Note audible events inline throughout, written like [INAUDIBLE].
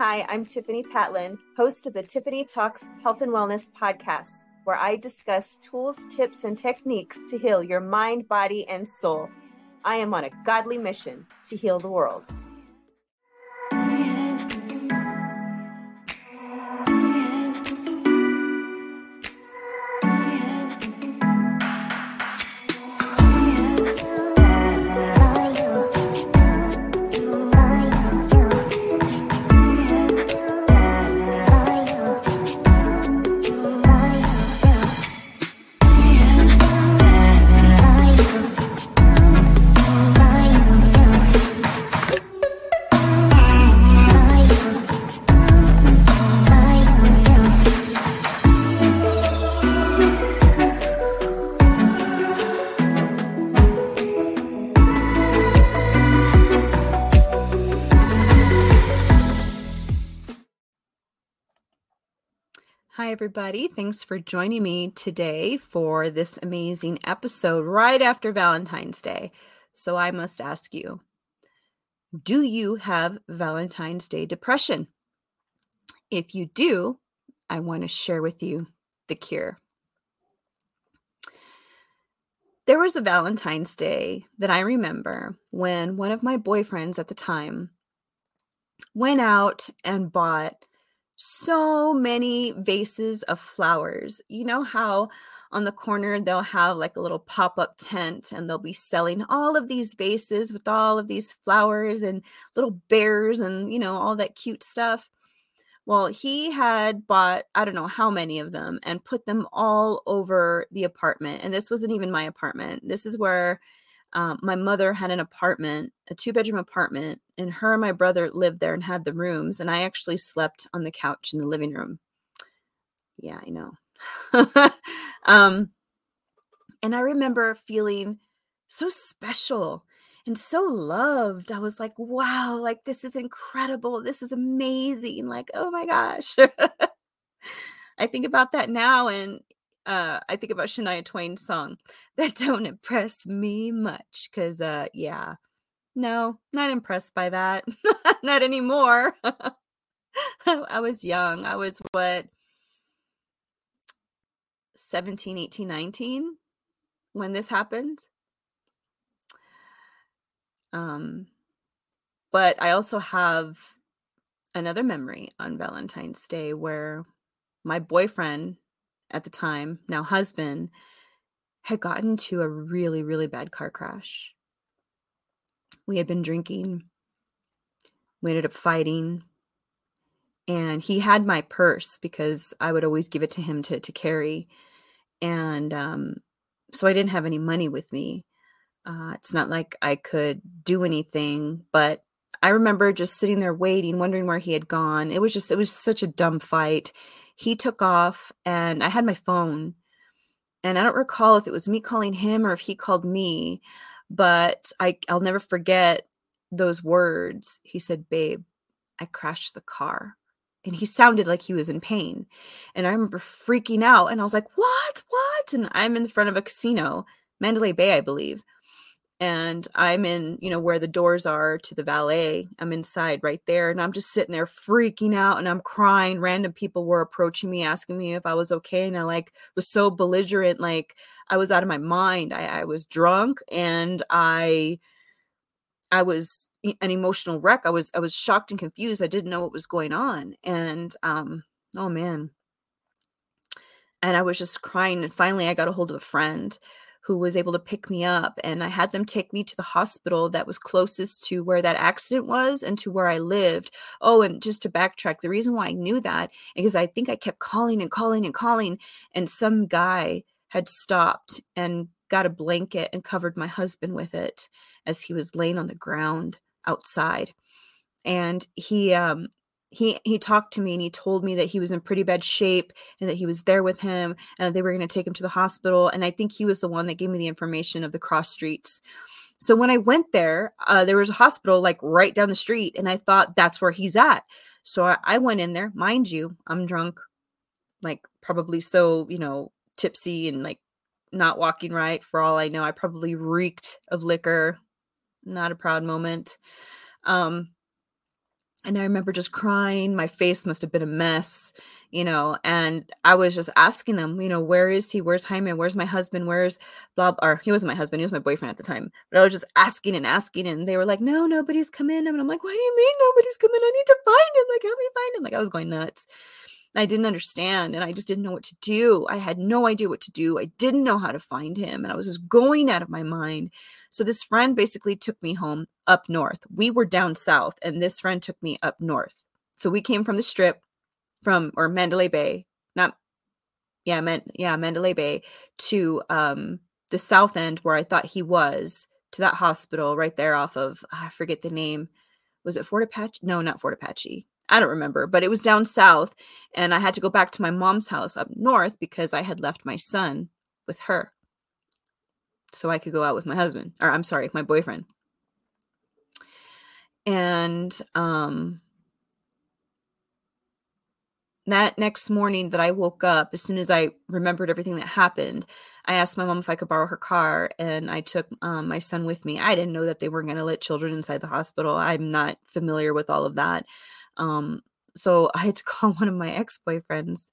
Hi, I'm Tiffany Patlin, host of the Tiffany Talks Health and Wellness podcast, where I discuss tools, tips, and techniques to heal your mind, body, and soul. I am on a godly mission to heal the world. Everybody. Thanks for joining me today for this amazing episode right after Valentine's Day. So, I must ask you Do you have Valentine's Day depression? If you do, I want to share with you the cure. There was a Valentine's Day that I remember when one of my boyfriends at the time went out and bought so many vases of flowers. You know how on the corner they'll have like a little pop-up tent and they'll be selling all of these vases with all of these flowers and little bears and you know all that cute stuff. Well, he had bought I don't know how many of them and put them all over the apartment. And this wasn't even my apartment. This is where um, my mother had an apartment, a two bedroom apartment, and her and my brother lived there and had the rooms. And I actually slept on the couch in the living room. Yeah, I know. [LAUGHS] um, and I remember feeling so special and so loved. I was like, wow, like this is incredible. This is amazing. Like, oh my gosh. [LAUGHS] I think about that now and uh, I think about Shania Twain's song [LAUGHS] that don't impress me much because, uh, yeah, no, not impressed by that. [LAUGHS] not anymore. [LAUGHS] I was young. I was what 17, 18, 19 when this happened. Um, but I also have another memory on Valentine's Day where my boyfriend at the time, now husband, had gotten to a really, really bad car crash. We had been drinking. We ended up fighting. And he had my purse because I would always give it to him to, to carry. And um, so I didn't have any money with me. Uh, it's not like I could do anything, but I remember just sitting there waiting, wondering where he had gone. It was just, it was such a dumb fight he took off and I had my phone. And I don't recall if it was me calling him or if he called me, but I, I'll never forget those words. He said, Babe, I crashed the car. And he sounded like he was in pain. And I remember freaking out and I was like, What? What? And I'm in front of a casino, Mandalay Bay, I believe and I'm in, you know, where the doors are to the valet. I'm inside right there and I'm just sitting there freaking out and I'm crying. Random people were approaching me asking me if I was okay and I like was so belligerent like I was out of my mind. I, I was drunk and I I was an emotional wreck. I was I was shocked and confused. I didn't know what was going on and um oh man. And I was just crying and finally I got a hold of a friend who was able to pick me up and I had them take me to the hospital that was closest to where that accident was and to where I lived. Oh, and just to backtrack, the reason why I knew that because I think I kept calling and calling and calling and some guy had stopped and got a blanket and covered my husband with it as he was laying on the ground outside. And he um he he talked to me and he told me that he was in pretty bad shape and that he was there with him and they were going to take him to the hospital and i think he was the one that gave me the information of the cross streets. So when i went there uh, there was a hospital like right down the street and i thought that's where he's at. So I, I went in there mind you i'm drunk like probably so you know tipsy and like not walking right for all i know i probably reeked of liquor. Not a proud moment. Um and I remember just crying. My face must have been a mess, you know. And I was just asking them, you know, where is he? Where's Jaime? Where's my husband? Where's blah? Or he wasn't my husband; he was my boyfriend at the time. But I was just asking and asking, and they were like, "No, nobody's come in." And I'm like, "What do you mean nobody's coming? I need to find him! Like, help me find him!" Like, I was going nuts. I didn't understand and I just didn't know what to do. I had no idea what to do. I didn't know how to find him and I was just going out of my mind. So this friend basically took me home up north. We were down south and this friend took me up north. So we came from the strip from or Mandalay Bay, not yeah, Man, yeah, Mandalay Bay to um the south end where I thought he was to that hospital right there off of I forget the name. Was it Fort Apache? No, not Fort Apache. I don't remember, but it was down south. And I had to go back to my mom's house up north because I had left my son with her. So I could go out with my husband, or I'm sorry, my boyfriend. And um, that next morning that I woke up, as soon as I remembered everything that happened, I asked my mom if I could borrow her car and I took um, my son with me. I didn't know that they weren't going to let children inside the hospital. I'm not familiar with all of that. Um, so I had to [LAUGHS] call one of my ex boyfriends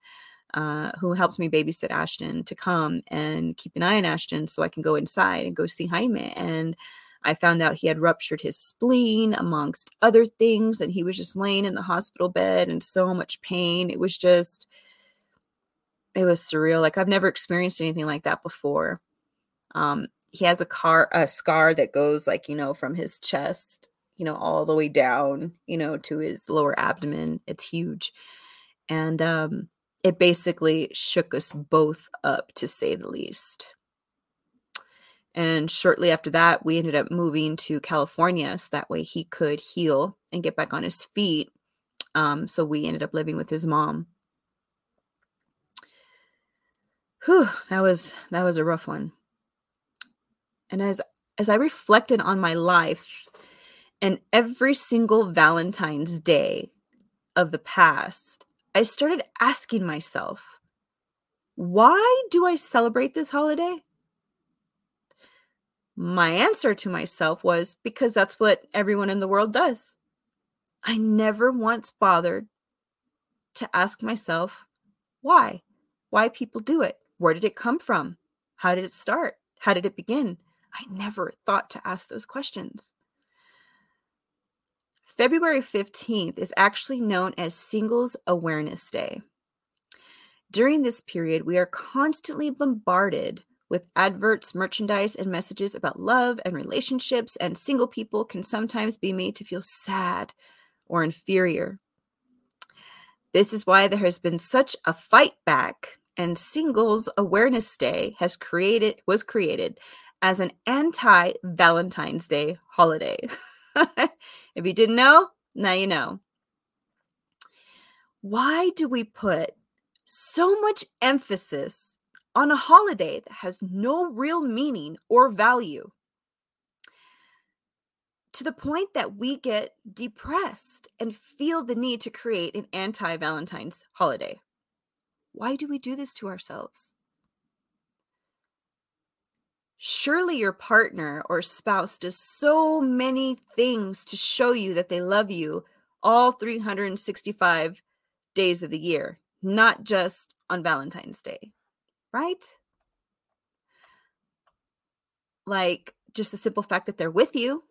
uh, who helps me babysit Ashton to come and keep an eye on Ashton so I can go inside and go see Jaime. And I found out he had ruptured his spleen, amongst other things, and he was just laying in the hospital bed in so much pain. It was just, it was surreal. Like I've never experienced anything like that before. Um, he has a car, a scar that goes like you know from his chest you know, all the way down, you know, to his lower abdomen. It's huge. And um, it basically shook us both up, to say the least. And shortly after that, we ended up moving to California so that way he could heal and get back on his feet. Um, so we ended up living with his mom. Whew, that was that was a rough one. And as as I reflected on my life and every single Valentine's Day of the past, I started asking myself, why do I celebrate this holiday? My answer to myself was because that's what everyone in the world does. I never once bothered to ask myself why, why people do it. Where did it come from? How did it start? How did it begin? I never thought to ask those questions. February 15th is actually known as Singles Awareness Day. During this period, we are constantly bombarded with adverts, merchandise, and messages about love and relationships, and single people can sometimes be made to feel sad or inferior. This is why there has been such a fight back, and Singles Awareness Day has created was created as an anti-Valentine's Day holiday. [LAUGHS] [LAUGHS] if you didn't know, now you know. Why do we put so much emphasis on a holiday that has no real meaning or value? To the point that we get depressed and feel the need to create an anti Valentine's holiday. Why do we do this to ourselves? Surely your partner or spouse does so many things to show you that they love you all 365 days of the year, not just on Valentine's Day, right? Like just the simple fact that they're with you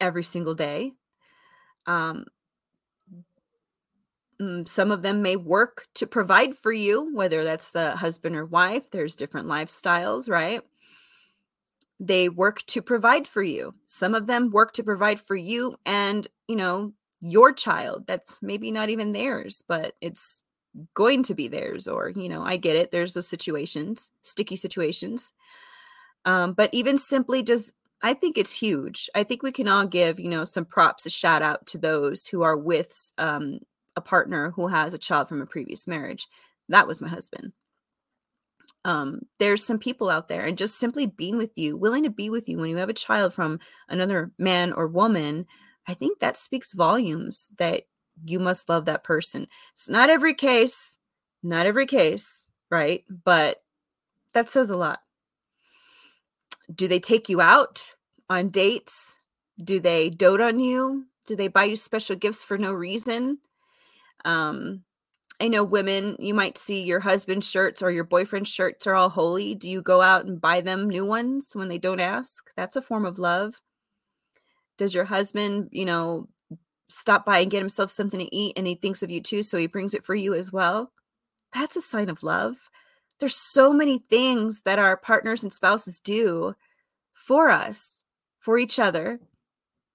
every single day. Um, mm, some of them may work to provide for you, whether that's the husband or wife. There's different lifestyles, right? They work to provide for you. Some of them work to provide for you and, you know, your child. That's maybe not even theirs, but it's going to be theirs. Or, you know, I get it. There's those situations, sticky situations. Um, but even simply just, I think it's huge. I think we can all give, you know, some props, a shout out to those who are with um, a partner who has a child from a previous marriage. That was my husband um, there's some people out there and just simply being with you, willing to be with you when you have a child from another man or woman, I think that speaks volumes that you must love that person. It's not every case, not every case, right? But that says a lot. Do they take you out on dates? Do they dote on you? Do they buy you special gifts for no reason? Um, I know women, you might see your husband's shirts or your boyfriend's shirts are all holey. Do you go out and buy them new ones when they don't ask? That's a form of love. Does your husband, you know, stop by and get himself something to eat and he thinks of you too, so he brings it for you as well? That's a sign of love. There's so many things that our partners and spouses do for us, for each other,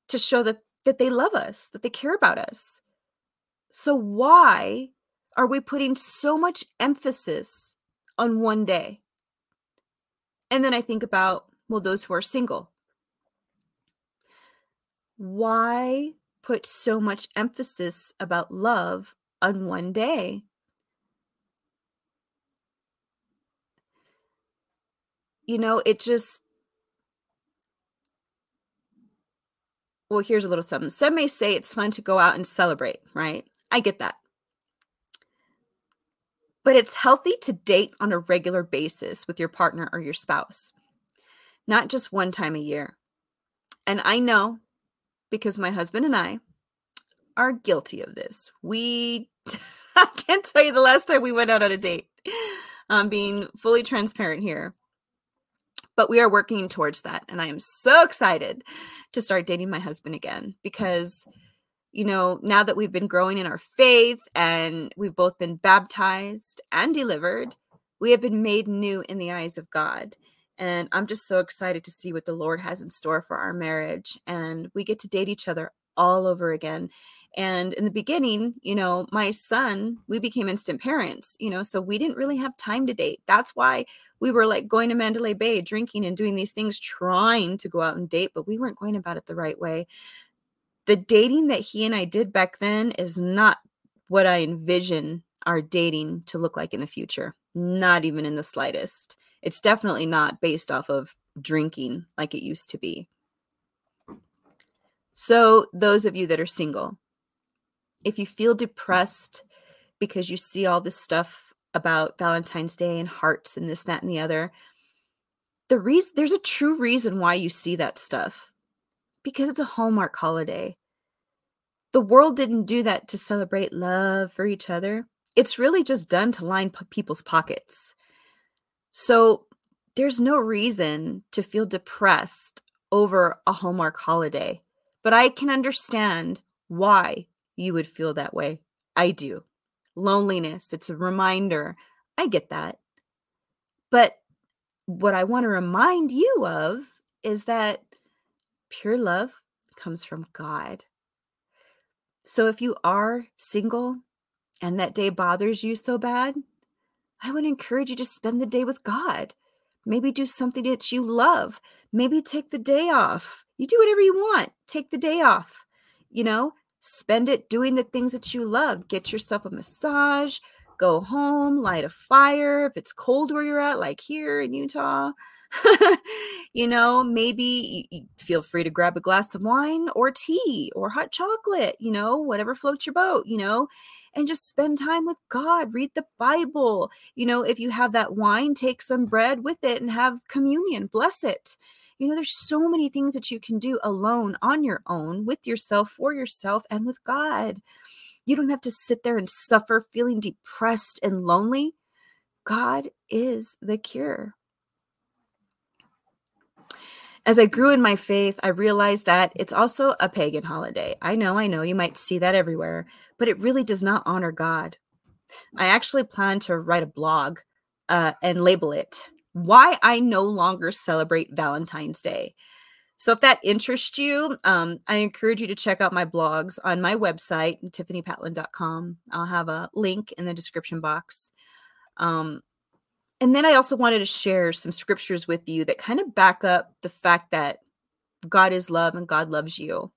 to show that that they love us, that they care about us. So why are we putting so much emphasis on one day? And then I think about, well, those who are single. Why put so much emphasis about love on one day? You know, it just, well, here's a little something. Some may say it's fun to go out and celebrate, right? I get that. But it's healthy to date on a regular basis with your partner or your spouse, not just one time a year. And I know because my husband and I are guilty of this. We, [LAUGHS] I can't tell you the last time we went out on a date. I'm being fully transparent here. But we are working towards that. And I am so excited to start dating my husband again because you know, now that we've been growing in our faith and we've both been baptized and delivered, we have been made new in the eyes of God. And I'm just so excited to see what the Lord has in store for our marriage. And we get to date each other all over again. And in the beginning, you know, my son, we became instant parents, you know, so we didn't really have time to date. That's why we were like going to Mandalay Bay, drinking and doing these things, trying to go out and date, but we weren't going about it the right way the dating that he and I did back then is not what I envision our dating to look like in the future. Not even in the slightest. It's definitely not based off of drinking like it used to be. So, those of you that are single, if you feel depressed because you see all this stuff about Valentine's Day and hearts and this, that, and the other, the reason there's a true reason why you see that stuff because it's a Hallmark holiday. The world didn't do that to celebrate love for each other. It's really just done to line p- people's pockets. So there's no reason to feel depressed over a Hallmark holiday. But I can understand why you would feel that way. I do. Loneliness, it's a reminder. I get that. But what I want to remind you of is that Pure love comes from God. So if you are single and that day bothers you so bad, I would encourage you to spend the day with God. Maybe do something that you love. Maybe take the day off. You do whatever you want. Take the day off. You know, spend it doing the things that you love. Get yourself a massage, go home, light a fire. If it's cold where you're at, like here in Utah, [LAUGHS] you know, maybe feel free to grab a glass of wine or tea or hot chocolate, you know, whatever floats your boat, you know, and just spend time with God, read the Bible. You know, if you have that wine, take some bread with it and have communion, bless it. You know, there's so many things that you can do alone on your own with yourself, for yourself, and with God. You don't have to sit there and suffer feeling depressed and lonely. God is the cure. As I grew in my faith, I realized that it's also a pagan holiday. I know, I know, you might see that everywhere, but it really does not honor God. I actually plan to write a blog uh, and label it Why I No Longer Celebrate Valentine's Day. So if that interests you, um, I encourage you to check out my blogs on my website, tiffanypatlin.com. I'll have a link in the description box. Um, and then I also wanted to share some scriptures with you that kind of back up the fact that God is love and God loves you.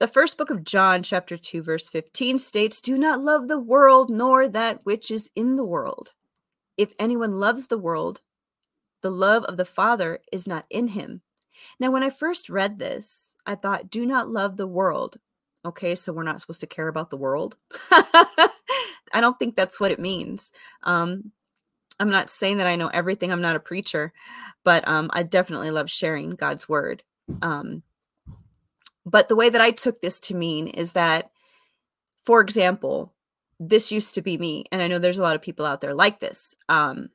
The first book of John, chapter 2, verse 15 states, Do not love the world nor that which is in the world. If anyone loves the world, the love of the Father is not in him. Now, when I first read this, I thought, Do not love the world. Okay, so we're not supposed to care about the world. [LAUGHS] I don't think that's what it means. Um, I'm not saying that I know everything. I'm not a preacher, but um, I definitely love sharing God's word. Um, But the way that I took this to mean is that, for example, this used to be me, and I know there's a lot of people out there like this. Um,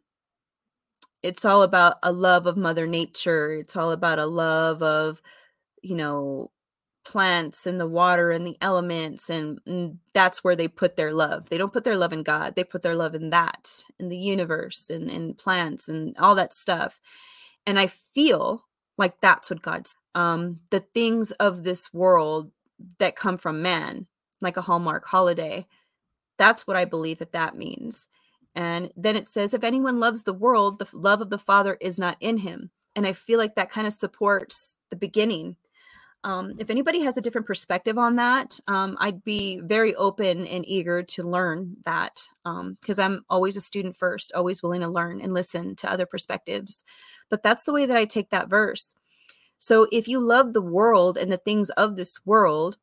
it's all about a love of Mother Nature. It's all about a love of, you know, plants and the water and the elements and, and, that's where they put their love. They don't put their love in god they put their love in that in the universe and in plants and all that stuff. And i feel like that's what god's um the things of this world that come from man like a hallmark holiday that's what i believe that that means. And then it says if anyone loves the world the love of the father is not in him. And i feel like that kind of supports the beginning um, if anybody has a different perspective on that, um, I'd be very open and eager to learn that because um, I'm always a student first, always willing to learn and listen to other perspectives. But that's the way that I take that verse. So if you love the world and the things of this world,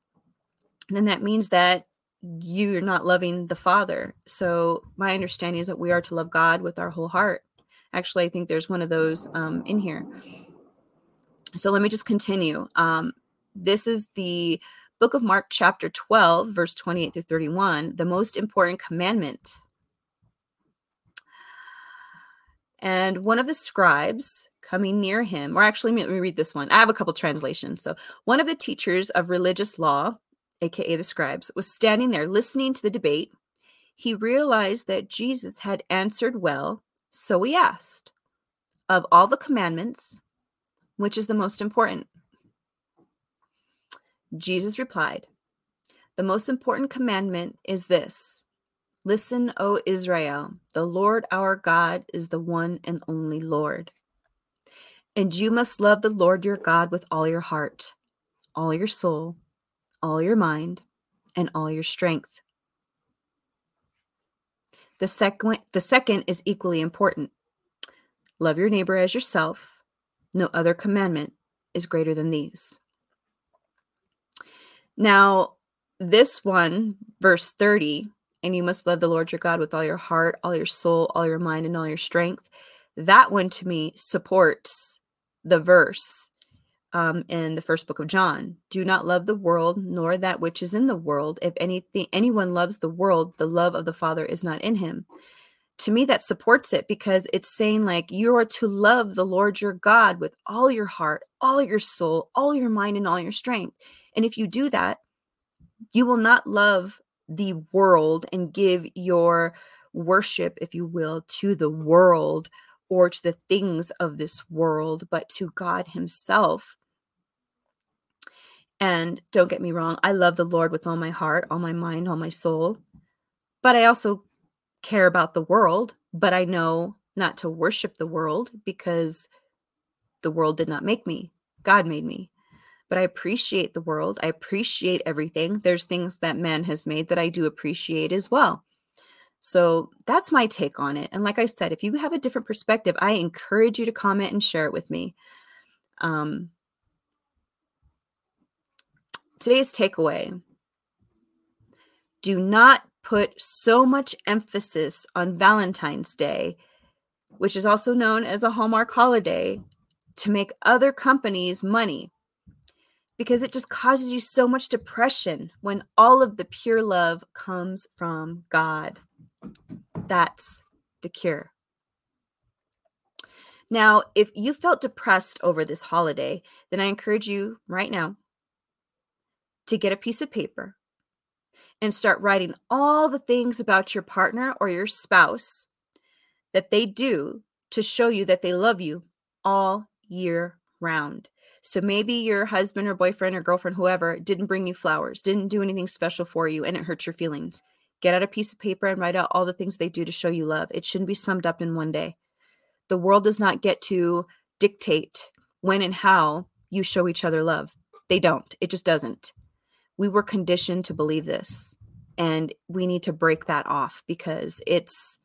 then that means that you're not loving the Father. So my understanding is that we are to love God with our whole heart. Actually, I think there's one of those um, in here. So let me just continue. Um, this is the book of Mark, chapter 12, verse 28 through 31, the most important commandment. And one of the scribes coming near him, or actually, let me read this one. I have a couple translations. So, one of the teachers of religious law, aka the scribes, was standing there listening to the debate. He realized that Jesus had answered well, so he asked, Of all the commandments, which is the most important? Jesus replied, The most important commandment is this Listen, O Israel, the Lord our God is the one and only Lord. And you must love the Lord your God with all your heart, all your soul, all your mind, and all your strength. The second, the second is equally important. Love your neighbor as yourself. No other commandment is greater than these. Now, this one, verse 30, and you must love the Lord your God with all your heart, all your soul, all your mind, and all your strength. That one to me supports the verse um, in the first book of John. Do not love the world, nor that which is in the world. If anything, anyone loves the world, the love of the Father is not in him. To me, that supports it because it's saying, like, you are to love the Lord your God with all your heart, all your soul, all your mind, and all your strength. And if you do that, you will not love the world and give your worship, if you will, to the world or to the things of this world, but to God Himself. And don't get me wrong, I love the Lord with all my heart, all my mind, all my soul. But I also care about the world, but I know not to worship the world because the world did not make me. God made me but I appreciate the world. I appreciate everything. There's things that man has made that I do appreciate as well. So that's my take on it. And like I said, if you have a different perspective, I encourage you to comment and share it with me. Um, today's takeaway do not put so much emphasis on Valentine's Day, which is also known as a Hallmark holiday, to make other companies money because it just causes you so much depression when all of the pure love comes from God. That's the cure. Now, if you felt depressed over this holiday, then I encourage you right now to get a piece of paper and start writing all the things about your partner or your spouse that they do to show you that they love you all year round. So maybe your husband or boyfriend or girlfriend, whoever, didn't bring you flowers, didn't do anything special for you, and it hurts your feelings. Get out a piece of paper and write out all the things they do to show you love. It shouldn't be summed up in one day. The world does not get to dictate when and how you show each other love. They don't. It just doesn't. We were conditioned to believe this, and we need to break that off because it's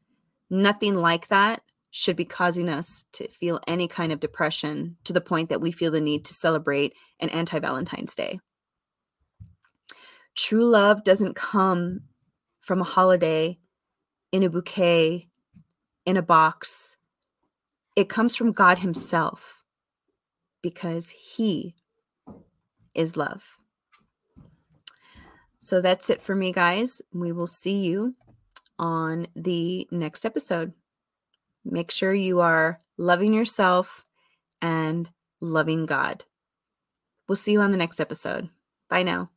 nothing like that should be causing us to feel any kind of depression to the point that we feel the need to celebrate an anti Valentine's Day. True love doesn't come from a holiday in a bouquet, in a box. It comes from God Himself because He is love. So that's it for me, guys. We will see you on the next episode. Make sure you are loving yourself and loving God. We'll see you on the next episode. Bye now.